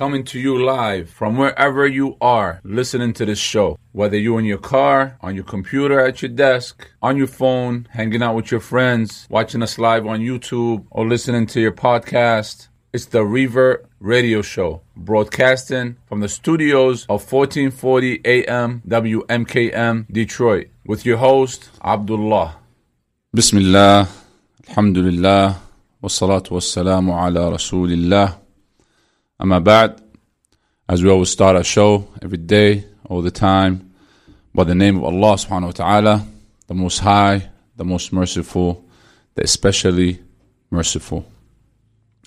coming to you live from wherever you are listening to this show. Whether you're in your car, on your computer, at your desk, on your phone, hanging out with your friends, watching us live on YouTube, or listening to your podcast, it's the Revert Radio Show, broadcasting from the studios of 1440 AM WMKM Detroit with your host, Abdullah. Bismillah, Alhamdulillah, wassalatu wassalamu ala Rasulillah. Amma ba'd, as we always start our show every day, all the time, by the name of Allah subhanahu wa ta'ala, the most high, the most merciful, the especially merciful.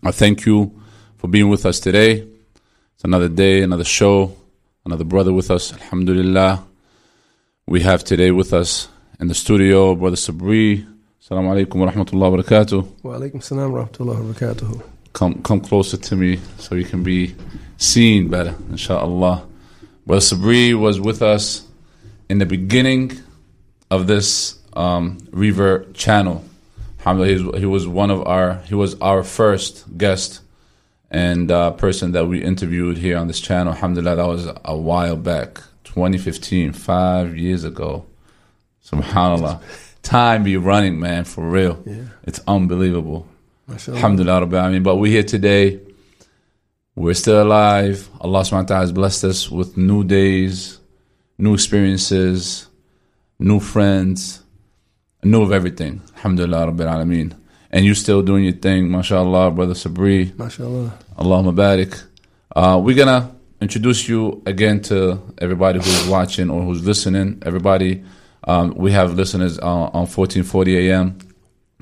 I thank you for being with us today. It's another day, another show, another brother with us. Alhamdulillah. We have today with us in the studio Brother Sabree. Assalamu alaikum wa rahmatullahi wa barakatuh. Wa alaikum salam wa rahmatullahi wa barakatuhu. Come, come closer to me so you can be seen better, inshallah. Brother Sabree was with us in the beginning of this um, Revert channel. Alhamdulillah, he was one of our, he was our first guest and uh, person that we interviewed here on this channel. Alhamdulillah, that was a while back, 2015, five years ago. Subhanallah. Time be running, man, for real. Yeah. It's unbelievable. Alhamdulillah, Rabbil Alameen. But we're here today. We're still alive. Allah subhanahu wa ta'ala has blessed us with new days, new experiences, new friends, new of everything. Alhamdulillah, Rabbil Alameen. And you're still doing your thing, mashallah, Brother Sabree. MashaAllah. Allahumma barik. Uh, we're gonna introduce you again to everybody who's watching or who's listening. Everybody, um, we have listeners uh, on 1440 AM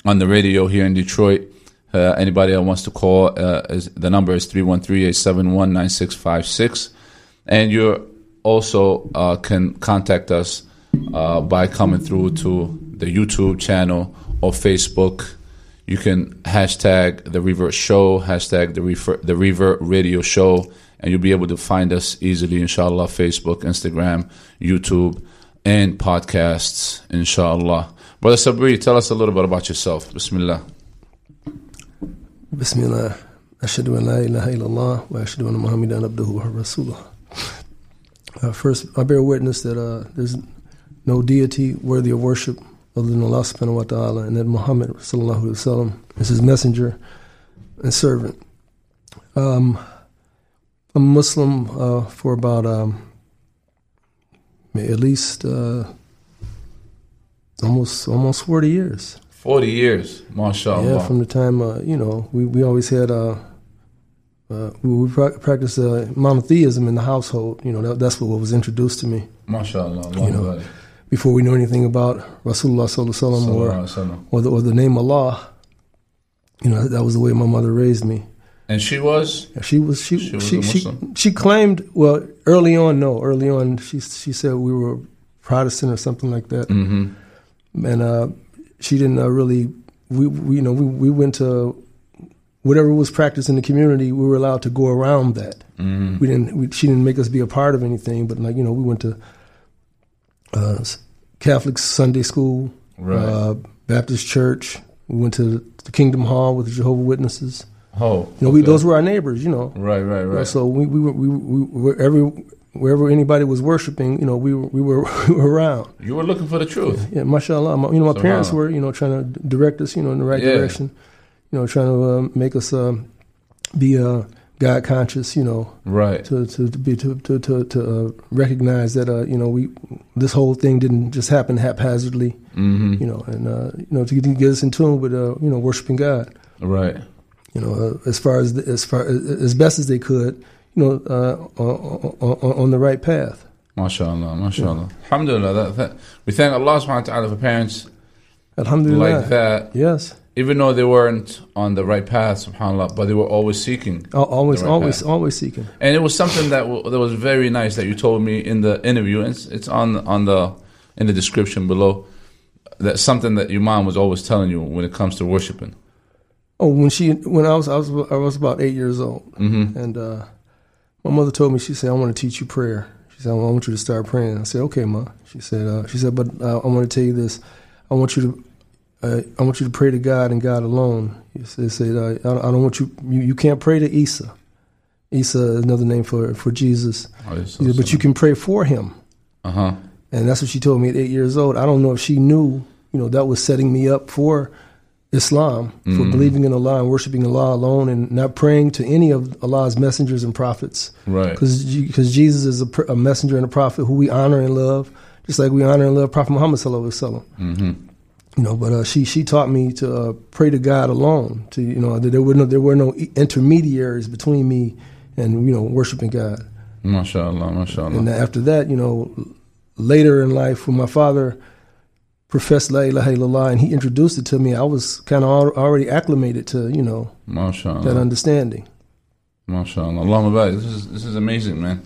on the radio here in Detroit. Uh, anybody that wants to call, uh, is, the number is 313-871-9656. And you also uh, can contact us uh, by coming through to the YouTube channel or Facebook. You can hashtag the Revert Show, hashtag the, refer, the Revert Radio Show, and you'll be able to find us easily, inshallah, Facebook, Instagram, YouTube, and podcasts, inshallah. Brother Sabree, tell us a little bit about yourself. Bismillah. Bismillah. Ashhadu an la ilaha illallah wa ashhadu anna Muhammadan abduhu wa rasuluh. Uh, first, I bear witness that uh, there's no deity worthy of worship other than Allah subhanahu wa ta'ala and that Muhammad sallallahu alaihi wasallam is his messenger and servant. Um, I'm Muslim uh, for about um, at least uh, almost almost 40 years. 40 years, mashallah. Yeah, from the time uh, you know we, we always had uh, uh, we, we pra- practiced uh, monotheism in the household. You know that, that's what was introduced to me mashallah. You know, before we knew anything about Rasulullah sallallahu alaihi or or the, or the name Allah. You know that was the way my mother raised me. And she was? Yeah, She was she She was she she, she claimed well early on no early on she she said we were Protestant or something like that Mm-hmm. and uh, she didn't uh, really we, we you know we, we went to whatever was practiced in the community we were allowed to go around that Mm-hmm. we didn't we, she didn't make us be a part of anything but like you know we went to uh, Catholic Sunday school Right. uh, Baptist church we went to the Kingdom Hall with the Jehovah Witnesses Oh. you know we those were our neighbors you know Right, right, you know, right. so we we were we, we were every wherever anybody was worshiping you know we were we were, we were around you were looking for the truth. yeah, mashallah. My, you know, my parents Subhanallah. were, you know, trying to direct us, you know, in the right Yeah. direction. You know, trying to um, make us um, be uh, God conscious. You know, Right. to to, to be to to to, to uh, recognize that uh, you know we this whole thing didn't just happen haphazardly. Mm-hmm. You know, and uh, you know to get, get us in tune with uh, you know worshiping God. Right. You know, uh, as far as the, as far as best as they could. You know, uh, on, on, the right path. MashaAllah, MashaAllah. Alhamdulillah. That, that, we thank Allah subhanahu wa ta'ala for parents Alhamdulillah. like that, Yes. even though they weren't on the right path, subhanAllah, but they were always seeking. Al- Always, right always, path. always seeking. And it was something that, w- that was very nice that you told me in the interview. and It's, it's on, on the, in the description below. That's something that your mom was always telling you when it comes to worshiping. Oh, when she when I was I was I was about eight years old, Mm-hmm. and uh, my mother told me she said I want to teach you prayer. She said I want you to start praying. I said okay, ma. She said uh, she said but uh, I want to tell you this. I want you to uh, I want you to pray to God and God alone. He said, uh, I, don't- want you, you you can't pray to Isa. Isa is another name for for Jesus. Alayhi She said, but you can pray for him. Uh huh. And that's what she told me at eight years old. I don't know if she knew, you know, that was setting me up for Islam, for believing in Allah and worshiping Allah alone and not praying to any of Allah's messengers and prophets. Right. Because Jesus is a, a messenger and a prophet who we honor and love, just like we honor and love Prophet Muhammad sallallahu alaihi wasallam. Mm-hmm. You know, but uh, she she taught me to uh, pray to God alone. To you know, that there were no there were no intermediaries between me and you know worshiping God. MashaAllah, MashaAllah. And after that, you know, later in life, when my father professed La ilaha illallah and he introduced it to me, I was kind of already acclimated to, you know, MashaAllah. that understanding. MashaAllah. This is this is amazing, man.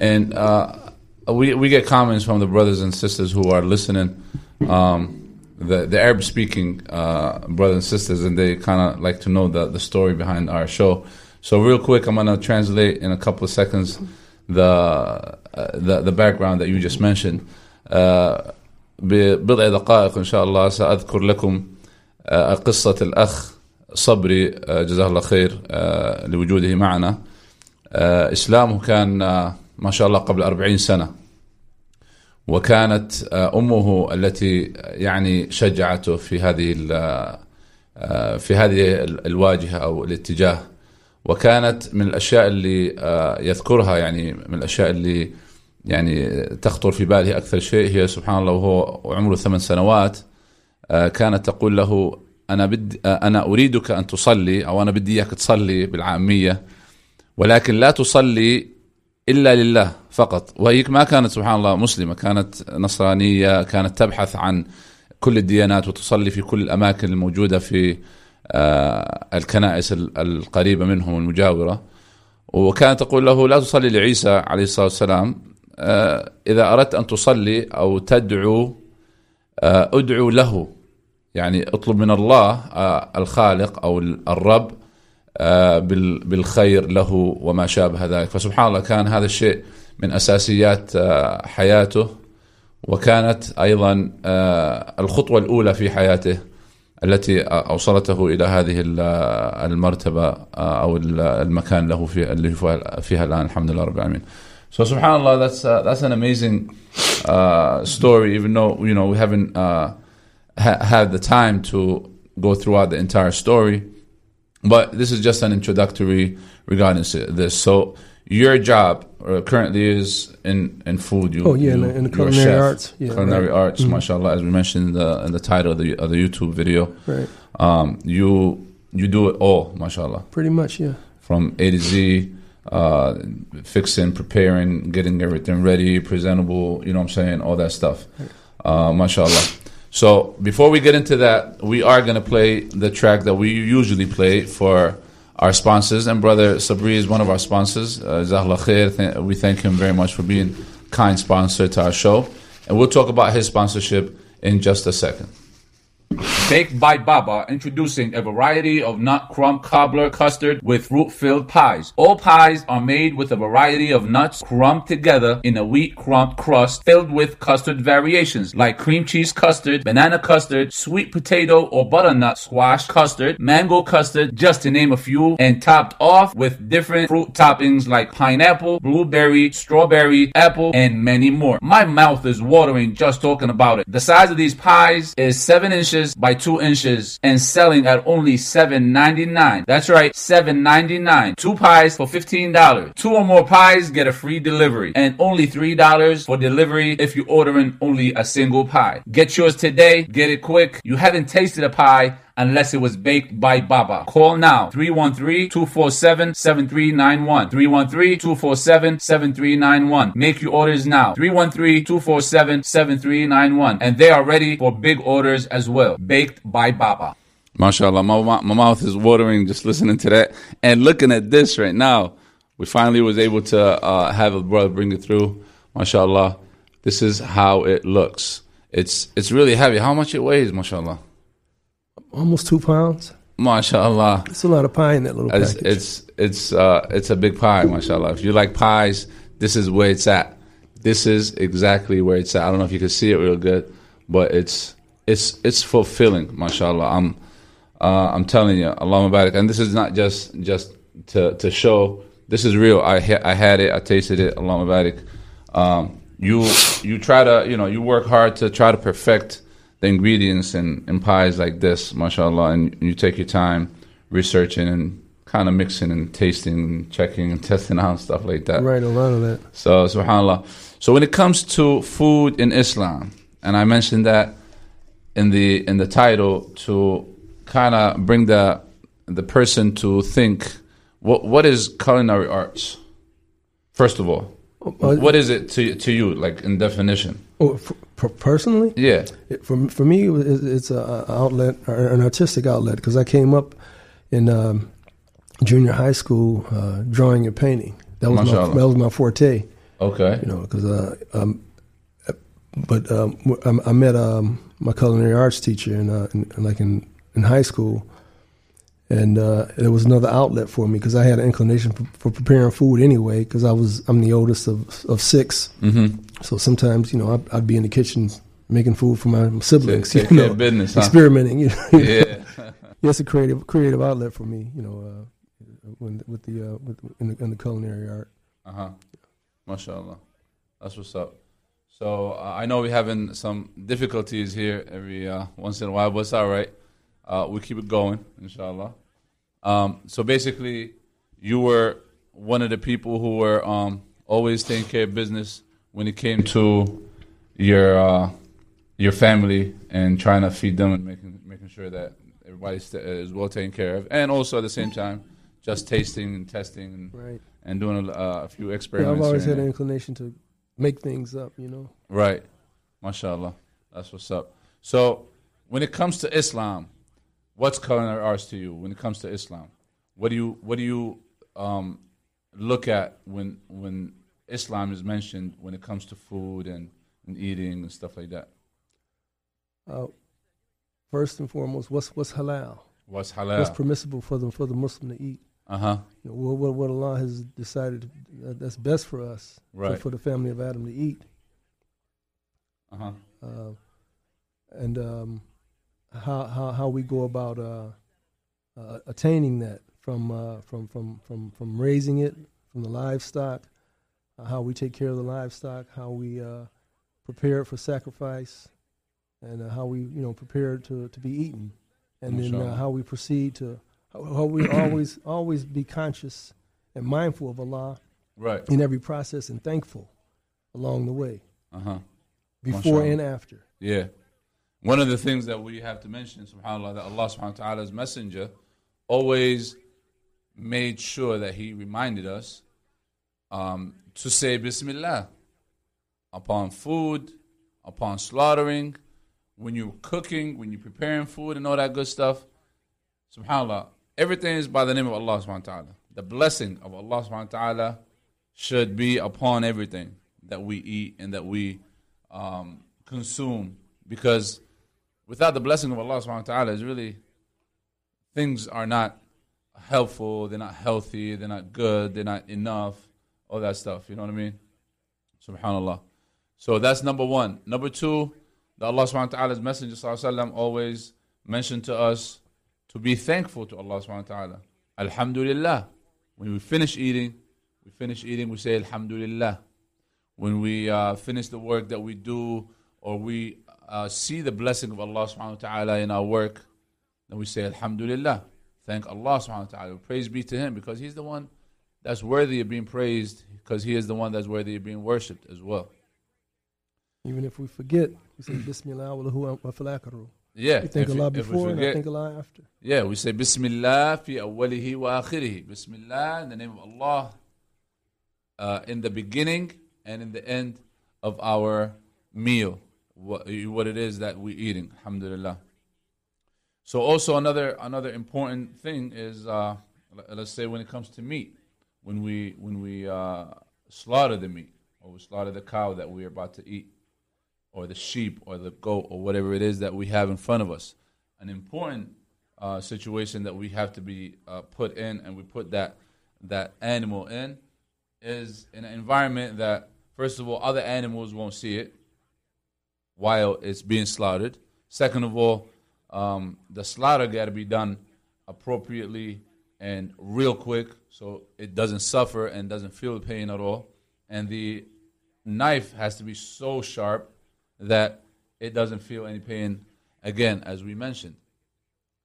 And uh, we we get comments from the brothers and sisters who are listening, um, the the Arab speaking uh, brothers and sisters, and they kind of like to know the the story behind our show. So real quick, I'm gonna translate in a couple of seconds the uh, the, the background that you just mentioned. Uh, ببضع دقائق إن شاء الله سأذكر لكم آه، قصة الأخ صبري آه، جزاه الله خير آه، لوجوده معنا. إسلامه كان ما شاء الله قبل أربعين سنة. وكانت أمه التي يعني شجعته في هذه في هذه ال- الواجهة أو الاتجاه. وكانت من الأشياء اللي يذكرها يعني من الأشياء اللي يعني تخطر في باله أكثر شيء. هي سبحان الله وهو وعمره ثمان سنوات آه، كانت تقول له أنا بدي آه، أنا أريدك أن تصلي أو أنا بدي إياك تصلي بالعامية ولكن لا تصلي إلا لله فقط. وهي ما كانت سبحان الله مسلمة. كانت نصرانية كانت تبحث عن كل الديانات وتصلي في كل الأماكن الموجودة في آه، الكنائس ال- القريبة منهم المجاورة. وكانت تقول له لا تصلي لعيسى عليه الصلاة والسلام إذا أردت أن تصلي أو تدعو آه، أدعو له. يعني اطلب من الله آه، الخالق أو الرب آه، بال- بالخير له وما شابه ذلك. فسبحان الله كان هذا الشيء من أساسيات آه، حياته وكانت أيضا آه، الخطوة الأولى في حياته التي أوصلته إلى هذه ال- المرتبة آه، أو ال- المكان له فيها الآن. الحمد لله رب العالمين. So subhanallah, that's uh, that's an amazing uh, story. Even though you know we haven't uh, ha- had the time to go throughout the entire story, but this is just an introductory regarding this. So your job uh, currently is in, in food. You, Oh, yeah, in the- in the culinary arts. Yeah, culinary right. arts, mashallah, as we mentioned in the in the title of the of the YouTube video. Right. Um, you you do it all, mashallah, Pretty much, yeah. from A to Z, uh, fixing, preparing, getting everything ready, presentable. You know what I'm saying? All that stuff, uh, mashallah. So before we get into that, we are going to play the track that we usually play for our sponsors. And brother Sabree is one of our sponsors. Uh, khair. We thank him very much for being kind sponsor to our show. And we'll talk about his sponsorship in just a second. Baked by Baba, introducing a variety of nut crumb cobbler custard with fruit-filled pies. All pies are made with a variety of nuts crumbed together in a wheat crumb crust filled with custard variations like cream cheese custard, banana custard, sweet potato or butternut squash custard, mango custard, just to name a few, and topped off with different fruit toppings like pineapple, blueberry, strawberry, apple, and many more. My mouth is watering just talking about it. The size of these pies is 7 inches by 2 inches and selling at only $7.99. That's right, $7.99. Two pies for $15. Two or more pies get a free delivery and only $3 for delivery if you're ordering only a single pie. Get yours today, get it quick. You haven't tasted a pie unless it was baked by Baba. Call now 313-247-7391. 313-247-7391. Make your orders now. 313-247-7391. And they are ready for big orders as well. Baked by Baba. MashaAllah, my, my, mouth is watering just listening to that and looking at this right now. We finally was able to uh, have a brother bring it through. MashaAllah, this is how it looks. It's it's really heavy. How much it weighs, MashaAllah? Almost two pounds. MashaAllah. It's a lot of pie in that little It's package. it's it's uh, it's a big pie, MashaAllah. If you like pies, this is where it's at. This is exactly where it's at. I don't know if you can see it real good, but it's it's it's fulfilling, MashaAllah. I'm uh, I'm telling you, Allah Mubarak. And this is not just just to, to show this is real. I ha- I had it. I tasted it. Allah Mabarak. Um, you you try to you know you work hard to try to perfect the ingredients in, in pies like this, mashallah, and you take your time researching and kind of mixing and tasting and checking and testing out and stuff like that. Right, a lot of that. So subhanallah. So when it comes to food in Islam, and I mentioned that in the in the title to kind of bring the the person to think what what is culinary arts? First of all, Uh, what is it to to you, like in definition? oh, personally, Yeah. it, for for me, it- it's a outlet, an artistic outlet, because I came up in um, junior high school uh, drawing and painting. That was my, that was my forte. Okay. you know, because uh, um, but um, I, I met um, my culinary arts teacher in, uh, in like in, in high school, and uh, it was another outlet for me because I had an inclination for, for preparing food anyway. Because I was I'm the oldest of of six, Mm-hmm. So sometimes you know I'd, I'd be in the kitchen making food for my siblings, Take you care know, business, huh? experimenting. You know, Yeah. it's a creative creative outlet for me, you know, uh, when, with the uh, with in the, in the culinary art. Uh huh. MashaAllah. That's what's up. So uh, I know we're having some difficulties here every uh, once in a while, but it's all right. Uh, we keep it going, inshallah. Um, so basically, you were one of the people who were um, always taking care of business when it came to your uh, your family and trying to feed them and making making sure that everybody is well taken care of, and also at the same time, just tasting and testing and, Right. and doing a, uh, a few Yeah, experiments. I've always had an inclination to make things up, you know. Right. MashaAllah. That's what's up. So, when it comes to Islam, what's culinary arts to you? When it comes to Islam, what do you what do you um, look at when when Islam is mentioned when it comes to food and, and eating and stuff like that? Uh, first and foremost, what's what's halal? What's halal? What's permissible for the for the Muslim to eat? Uh huh. You know, what, what what Allah has decided that that's best for us, for, Right. for the family of Adam to eat, Uh huh. uh, and um, how how how we go about uh, uh, attaining that from uh, from from from from raising it from the livestock, uh, how we take care of the livestock, how we uh, prepare it for sacrifice, and uh, how we you know prepare it to to be eaten, and then uh, how we proceed to how, how we always always be conscious and mindful of Allah Right. in every process and thankful along the way, Uh huh. before and after. Yeah. One of the things that we have to mention, subhanAllah, that Allah subhanahu wa ta'ala's messenger always made sure that he reminded us um, to say Bismillah upon food, upon slaughtering, when you're cooking, when you're preparing food and all that good stuff. SubhanAllah, everything is by the name of Allah subhanahu wa ta'ala. The blessing of Allah subhanahu wa ta'ala should be upon everything that we eat and that we um, consume because without the blessing of Allah subhanahu wa ta'ala, it's really things are not helpful, they're not healthy, they're not good, they're not enough, all that stuff. You know what I mean? Subhanallah. So that's number one. Number two, the Allah subhanahu wa ta'ala's messenger wasallam always mentioned to us to be thankful to Allah subhanahu wa ta'ala. Alhamdulillah. When we finish eating, we finish eating, we say Alhamdulillah. When we uh, finish the work that we do, or we uh, see the blessing of Allah subhanahu wa ta'ala in our work, then we say Alhamdulillah. Thank Allah subhanahu wa ta'ala. Praise be to Him because He's the one that's worthy of being praised, because He is the one that's worthy of being worshipped as well. Even if we forget, we say Bismillah wa lahu wa fil. Yeah. We Allah if we before and I forget- thank Allah after. Yeah, we say Bismillah fi awwalihi wa akhirihi. Bismillah in the name of Allah uh, in the beginning and in the end of our meal. What, what it is that we're eating. Alhamdulillah. So also another another important thing is uh, let's say when it comes to meat, when we when we uh, slaughter the meat or we slaughter the cow that we are about to eat, or the sheep or the goat or whatever it is that we have in front of us, an important uh, situation that we have to be uh, put in, and we put that that animal in, is in an environment that first of all other animals won't see it while it's being slaughtered. Second of all, um, the slaughter got to be done appropriately and real quick so it doesn't suffer and doesn't feel the pain at all. And the knife has to be so sharp that it doesn't feel any pain again, as we mentioned.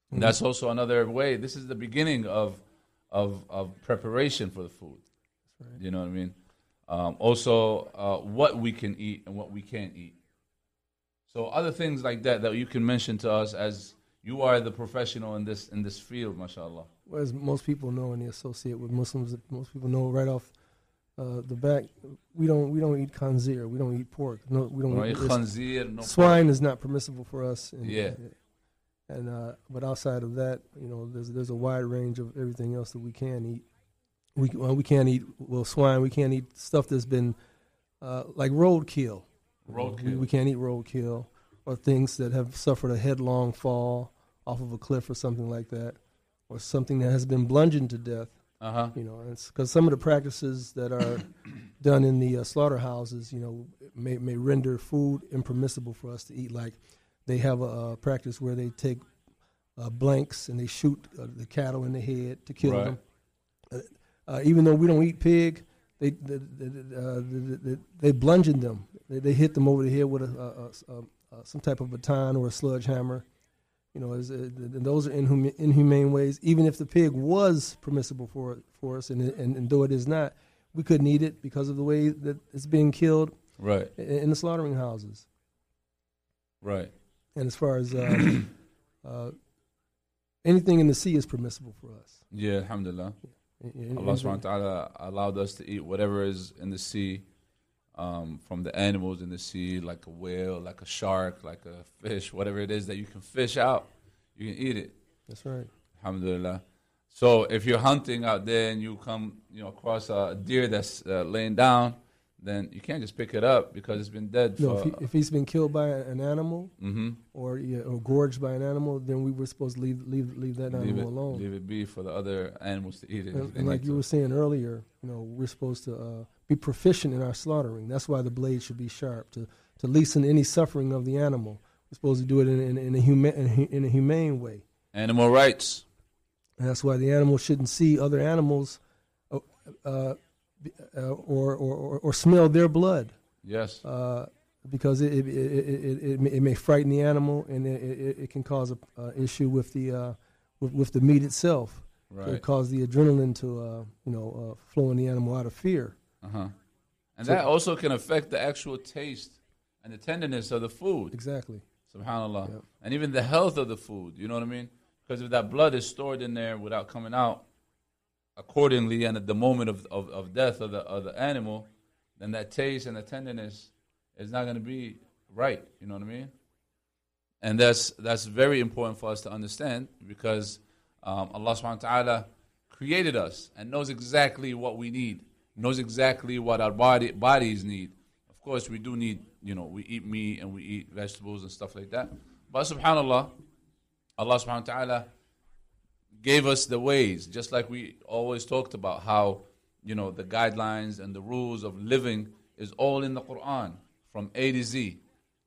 And that's also another way. This is the beginning of of, of preparation for the food. right. You know what I mean? Um, also, uh, what we can eat and what we can't eat. So other things like that that you can mention to us as you are the professional in this in this field, mashallah. Well, as most people know and they associate with Muslims, most people know right off uh, the back, we don't we don't eat khanzir, we don't eat pork. No, we don't. Eat, Khanzir, no swine is not permissible for us. And, Yeah. And uh, but outside of that, you know, there's there's a wide range of everything else that we can eat. We well, we can't eat well swine. We can't eat stuff that's been uh, like roadkill. Roadkill. We, we can't eat roadkill or things that have suffered a headlong fall off of a cliff or something like that, or something that has been bludgeoned to death. Uh huh. You know, because some of the practices that are done in the uh, slaughterhouses, you know, may may render food impermissible for us to eat. Like they have a, a practice where they take uh, blanks and they shoot uh, the cattle in the head to kill Right. them. Uh, uh, even though we don't eat pig, they they, they, uh, they, they, they bludgeon them. They, they hit them over the head with a, a, a, a, some type of baton or a sledgehammer. You know, as, uh, those are inhum- inhumane ways. Even if the pig was permissible for for us, and, and and though it is not, we couldn't eat it because of the way that it's being killed Right. in, in the slaughtering houses. Right. And as far as uh, uh, anything in the sea is permissible for us. Yeah. Alhamdulillah. And- Allah subhanahu wa ta'ala allowed us to eat whatever is in the sea, um, from the animals in the sea, like a whale, like a shark, like a fish, whatever it is that you can fish out, you can eat it. That's right. Alhamdulillah. So if you're hunting out there and you come, you know, across a deer that's uh, laying down, then you can't just pick it up because it's been dead No, for. if, he, if he's been killed by an animal hmm or yeah, or gorged by an animal, then we were supposed to leave leave leave that leave animal it, alone. leave it be for the other animals to eat it. And, and like you to. were saying earlier, you know, we're supposed to uh, be proficient in our slaughtering. That's why the blade should be sharp to to lessen any suffering of the animal. We're supposed to do it in, in, in a huma- in, a- humane way. Animal rights. And that's why the animal shouldn't see other animals uh, uh, uh, or, or, or, or smell their blood Yes. uh, because it, it, it, it, it, may, it may frighten the animal and it, it, it can cause a uh, issue with the, uh, with, with the meat itself. Right. It cause the adrenaline to uh, you know uh, flow in the animal out of fear. Uh huh. And So- that also can affect the actual taste and the tenderness of the food. Exactly. Subhanallah. Yep. And even the health of the food. You know what I mean? Because if that blood is stored in there without coming out accordingly and at the moment of, of, of death of the, of the animal, then that taste and the tenderness is not going to be right. You know what I mean? And that's, that's very important for us to understand because um, Allah subhanahu wa ta'ala created us and knows exactly what we need, knows exactly what our body, bodies need. Of course, we do need, you know, we eat meat and we eat vegetables and stuff like that. But subhanAllah, Allah subhanahu wa ta'ala gave us the ways, just like we always talked about how, you know, the guidelines and the rules of living is all in the Quran from A to Z.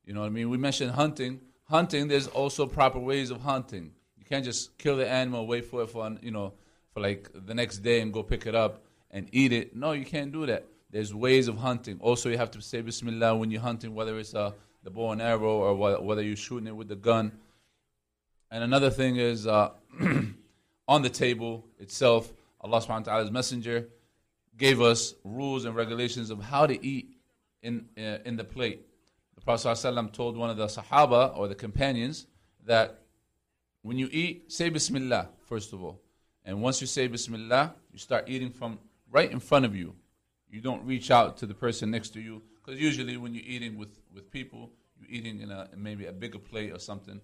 You know what I mean? We mentioned hunting. Hunting, there's also proper ways of hunting. You can't just kill the animal, wait for it for, you know, for like the next day and go pick it up and eat it. No, you can't do that. There's ways of hunting. Also, you have to say Bismillah when you're hunting, whether it's uh, the bow and arrow or wh- whether you're shooting it with the gun. And another thing is uh, on the table itself, Allah subhanahu wa ta'ala's messenger gave us rules and regulations of how to eat in, uh, in the plate. The Prophet ﷺ told one of the Sahaba or the companions that when you eat, say Bismillah, first of all. And once you say Bismillah, you start eating from right in front of you. You don't reach out to the person next to you. Because usually when you're eating with, with people, you're eating in a maybe a bigger plate or something.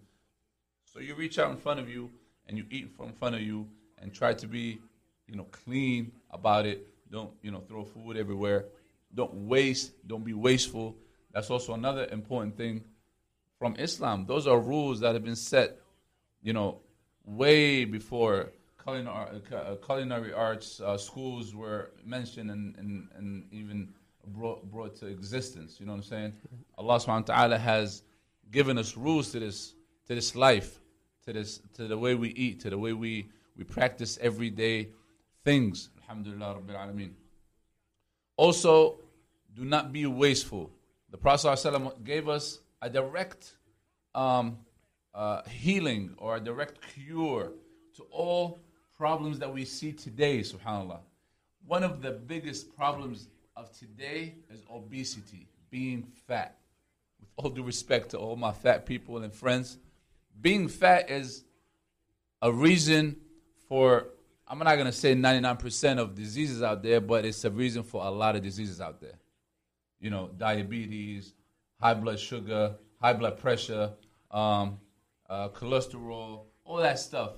So you reach out in front of you and you eat from in front of you and try to be, you know, clean about it. Don't, you know, throw food everywhere. Don't waste. Don't be wasteful. That's also another important thing from Islam. Those are rules that have been set, you know, way before culinary, uh, culinary arts uh, schools were mentioned and, and, and even brought, brought to existence. You know what I'm saying? Allah subhanahu wa ta'ala has given us rules to this to this life, to this to the way we eat, to the way we, we practice everyday things. Alhamdulillah Rabbil Alameen. Also, do not be wasteful. The Prophet ﷺ gave us a direct um, uh, healing or a direct cure to all problems that we see today, subhanAllah. One of the biggest problems of today is obesity, being fat. With all due respect to all my fat people and friends, being fat is a reason for, I'm not going to say 99% of diseases out there, but it's a reason for a lot of diseases out there. You know, diabetes, high blood sugar, high blood pressure, um, uh, cholesterol, all that stuff.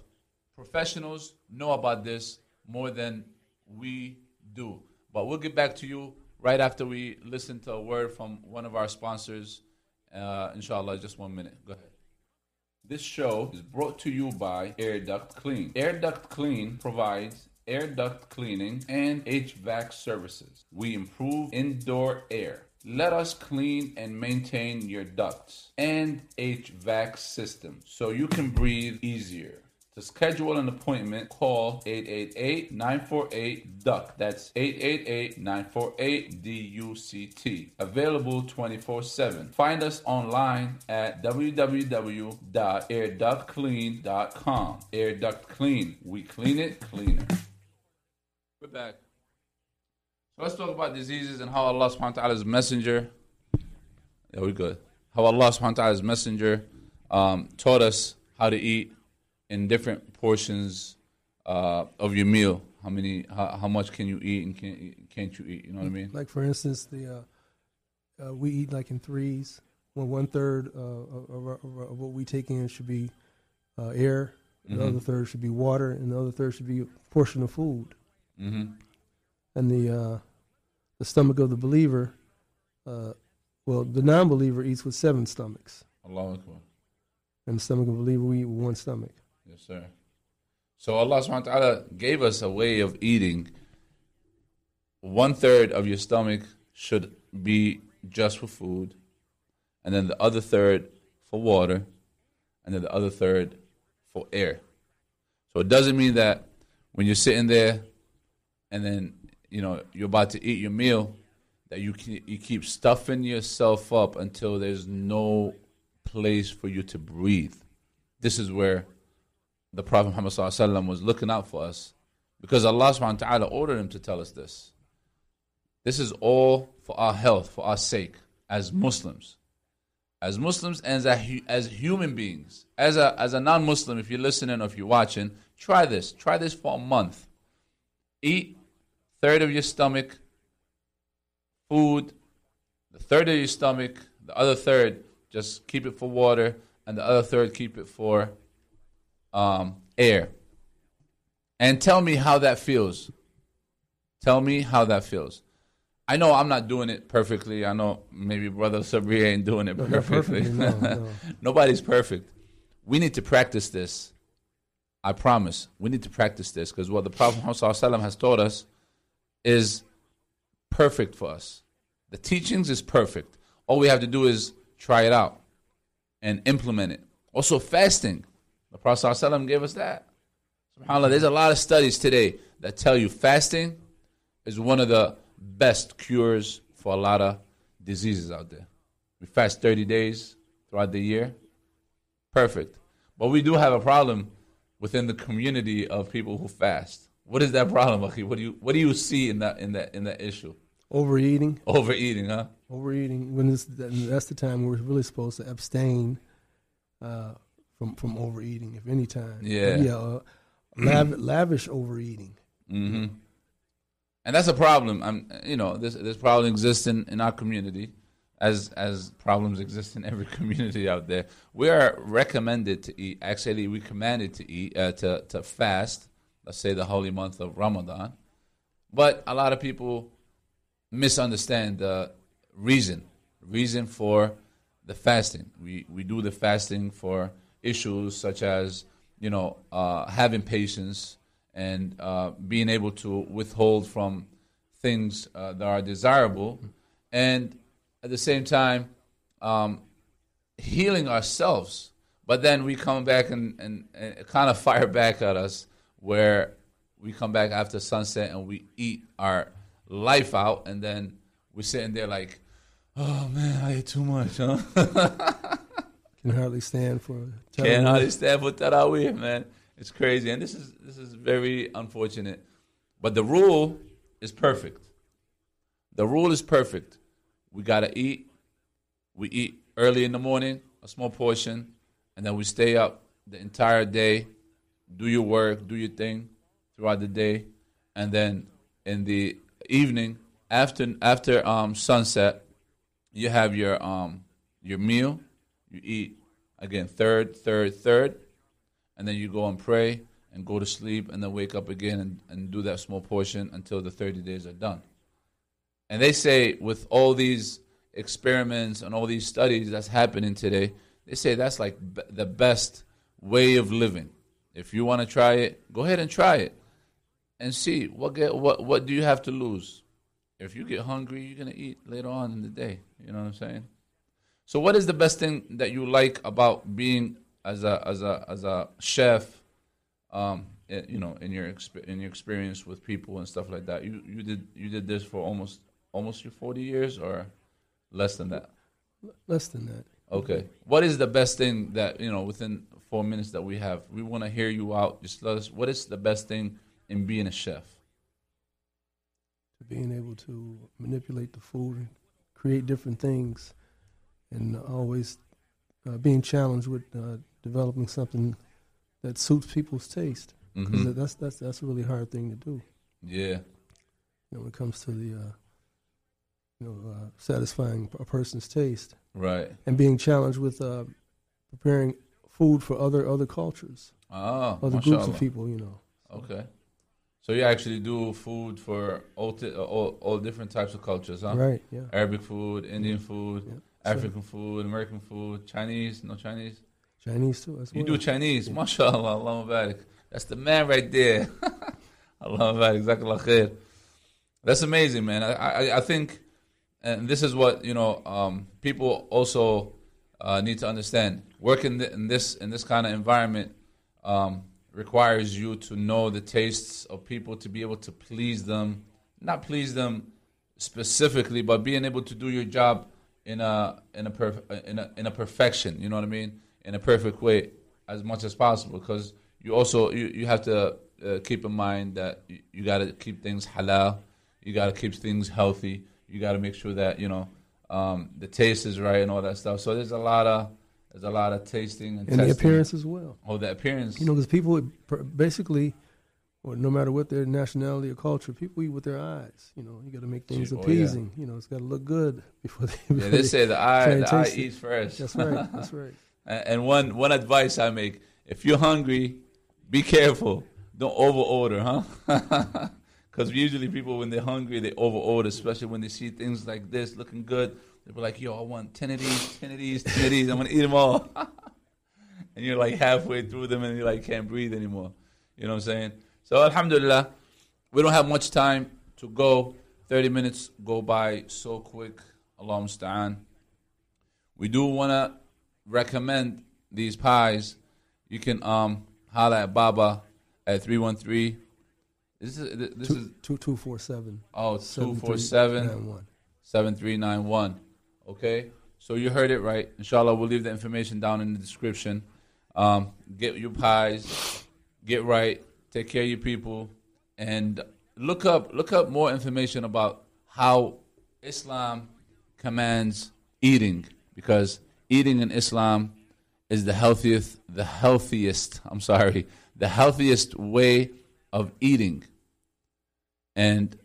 Professionals know about this more than we do. But we'll get back to you right after we listen to a word from one of our sponsors. Uh, inshallah, just one minute. Go ahead. This show is brought to you by Air Duct Clean. Air Duct Clean provides air duct cleaning and HVAC services. We improve indoor air. Let us clean and maintain your ducts and HVAC system so you can breathe easier. To schedule an appointment, call 888-948-DUCT. That's 888-948-DUCT. Available 24-7. Find us online at www.airductclean.com. Air Duct Clean. We clean it cleaner. We're back. So let's talk about diseases and how Allah subhanahu wa ta'ala's messenger. Yeah, we're good. How Allah subhanahu wa ta'ala's messenger um, taught us how to eat in different portions uh, of your meal. How many? How, how much can you eat and can't can't you eat? You know what I mean? Like for instance, the uh, uh, we eat like in threes. Well, one third uh, of, of, of, what we take in should be uh, air. The Mhm. other third should be water, and the other third should be a portion of food. Mm-hmm. And the uh, the stomach of the believer, uh, well, the non-believer eats with seven stomachs, Allahu Akbar. and the stomach of the believer we eat with one stomach. Yes, sir. So Allah subhanahu wa ta'ala gave us a way of eating. One third of your stomach should be just for food, and then the other third for water, and then the other third for air. So it doesn't mean that when you're sitting there and then you know you're about to eat your meal that you ke- you keep stuffing yourself up until there's no place for you to breathe. This is where the Prophet Muhammad was looking out for us because Allah subhanahu wa ta'ala ordered him to tell us this. This is all for our health, for our sake, as Muslims. As Muslims and as, as human beings. As a, as a non Muslim, if you're listening or if you're watching, try this. Try this for a month. Eat third of your stomach, food, the third of your stomach, the other third, just keep it for water, and the other third, keep it for um, air. And tell me how that feels. Tell me how that feels. I know I'm not doing it perfectly. I know maybe Brother Sabree ain't doing it No, perfectly. no, no. Nobody's perfect. We need to practice this. I promise. We need to practice this because what the Prophet Muhammad has taught us is perfect for us. The teachings is perfect. All we have to do is try it out and implement it. Also, fasting. The Prophet ﷺ gave us that. SubhanAllah, there's a lot of studies today that tell you fasting is one of the best cures for a lot of diseases out there. We fast 30 days throughout the year. Perfect. But we do have a problem within the community of people who fast. What is that problem, Akhi? What do you what do you see in that in that in that issue? Overeating, Overeating, huh? overeating. When it's, that's the time we're really supposed to abstain uh, from from overeating, if any time. Yeah. yeah. Uh, lav- lavish overeating. hmm And that's a problem. I'm, you know, this this problem exists in, in our community, as as problems exist in every community out there. We are recommended to eat. Actually, we commanded to eat uh, to to fast. Let's say the holy month of Ramadan, but a lot of people misunderstand the reason reason for the fasting. We we do the fasting for issues such as you know uh, having patience and uh, being able to withhold from things uh, that are desirable, and at the same time um, healing ourselves. But then we come back and, and, and kind of fire back at us where we come back after sunset and we eat our life out, and then we're sitting there like, oh man, I ate too much, huh? Can hardly stand for. Can't hardly stand for tarawih, man. It's crazy, and this is this is very unfortunate. But the rule is perfect. The rule is perfect. We gotta eat. We eat early in the morning, a small portion, and then we stay up the entire day. Do your work, do your thing throughout the day, and then in the evening after after um, sunset, you have your um, your meal. You eat again third, third, third, and then you go and pray and go to sleep and then wake up again and, and do that small portion until the 30 days are done. And they say with all these experiments and all these studies that's happening today, they say that's like b- the best way of living. If you want to try it, go ahead and try it and see what get what what do you have to lose. If you get hungry, you're gonna eat later on in the day. You know what I'm saying? So, what is the best thing that you like about being as a as a as a chef? Um, you know, in your exp- in your experience with people and stuff like that. You you did you did this for almost almost your 40 years or less than that. Less than that. Okay. What is the best thing that you know within four minutes that we have? We want to hear you out. Just let us. What is the best thing in being a chef? To being able to manipulate the food and create different things, and always uh, being challenged with uh, developing something that suits people's taste. Because Mhm. that's that's that's a really hard thing to do. Yeah. You know, when it comes to the uh, you know uh, satisfying a person's taste Right. and being challenged with uh, preparing food for other other cultures, Oh, other groups of people. You know. Okay. So you actually do food for all, uh, all, all different types of cultures, huh? Right. Yeah. Arabic food, Indian food, yeah. African food, American food, Chinese, no Chinese. Chinese too. As You well. do Chinese, Yeah. mashallah, Allah. That's the man right there. Allah barik, jazakallah khair. That's amazing, man. I, I, I think, and this is what, you know, um, people also uh, need to understand. Working in this, in this kind of environment um, requires you to know the tastes of people, to be able to please them, not please them specifically, but being able to do your job in a in a perf- in a in a perfection. You know what I mean? In a perfect way, as much as possible. Because you also you, you have to uh, keep in mind that you, you got to keep things halal. You got to keep things healthy. You got to make sure that you know um, the taste is right and all that stuff. So there's a lot of there's a lot of tasting and, and the appearance as well. Oh, the appearance. You know, because people basically, or no matter what their nationality or culture, people eat with their eyes. You know, you got to make things Oh, yeah. appeasing. You know, it's got to look good before they. Before yeah, they say the eye the eye it. eats first. That's right. That's right. And and one one advice I make: if you're hungry, be careful. Don't over order, huh? Because usually people, when they're hungry, they over order, especially when they see things like this looking good. They'll be like, "Yo, I want ten of these, ten of these, ten of these. I'm gonna eat them all." and you're like halfway through them, and you like can't breathe anymore. You know what I'm saying? So, Alhamdulillah, we don't have much time to go. Thirty minutes go by so quick. Allah musta'an. We do want to recommend these pies. You can um holla at Baba at 313. This is this Two, is two two four seven. oh seven three 247 nine one. 7391. Okay? So you heard it right. Inshallah, we'll leave the information down in the description. Um, get your pies, get right, take care of your people, and look up look up more information about how Islam commands eating because eating in Islam is the healthiest the healthiest I'm sorry the healthiest way of eating. And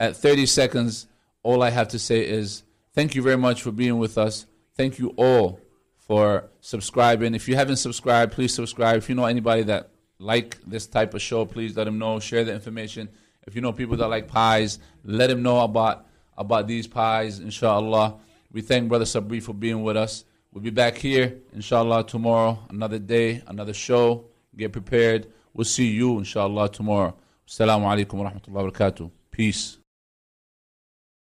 at 30 seconds all I have to say is thank you very much for being with us. Thank you all for subscribing. If you haven't subscribed please subscribe. If you know anybody that like this type of show please let them know. Share the information. If you know people that like pies let them know about about these pies inshallah. We thank brother sabree for being with us. We'll be back here inshallah tomorrow. Another day another show. Get prepared. We'll see you inshallah tomorrow. Assalamu alaikum wa rahmatullahi wa barakatuh peace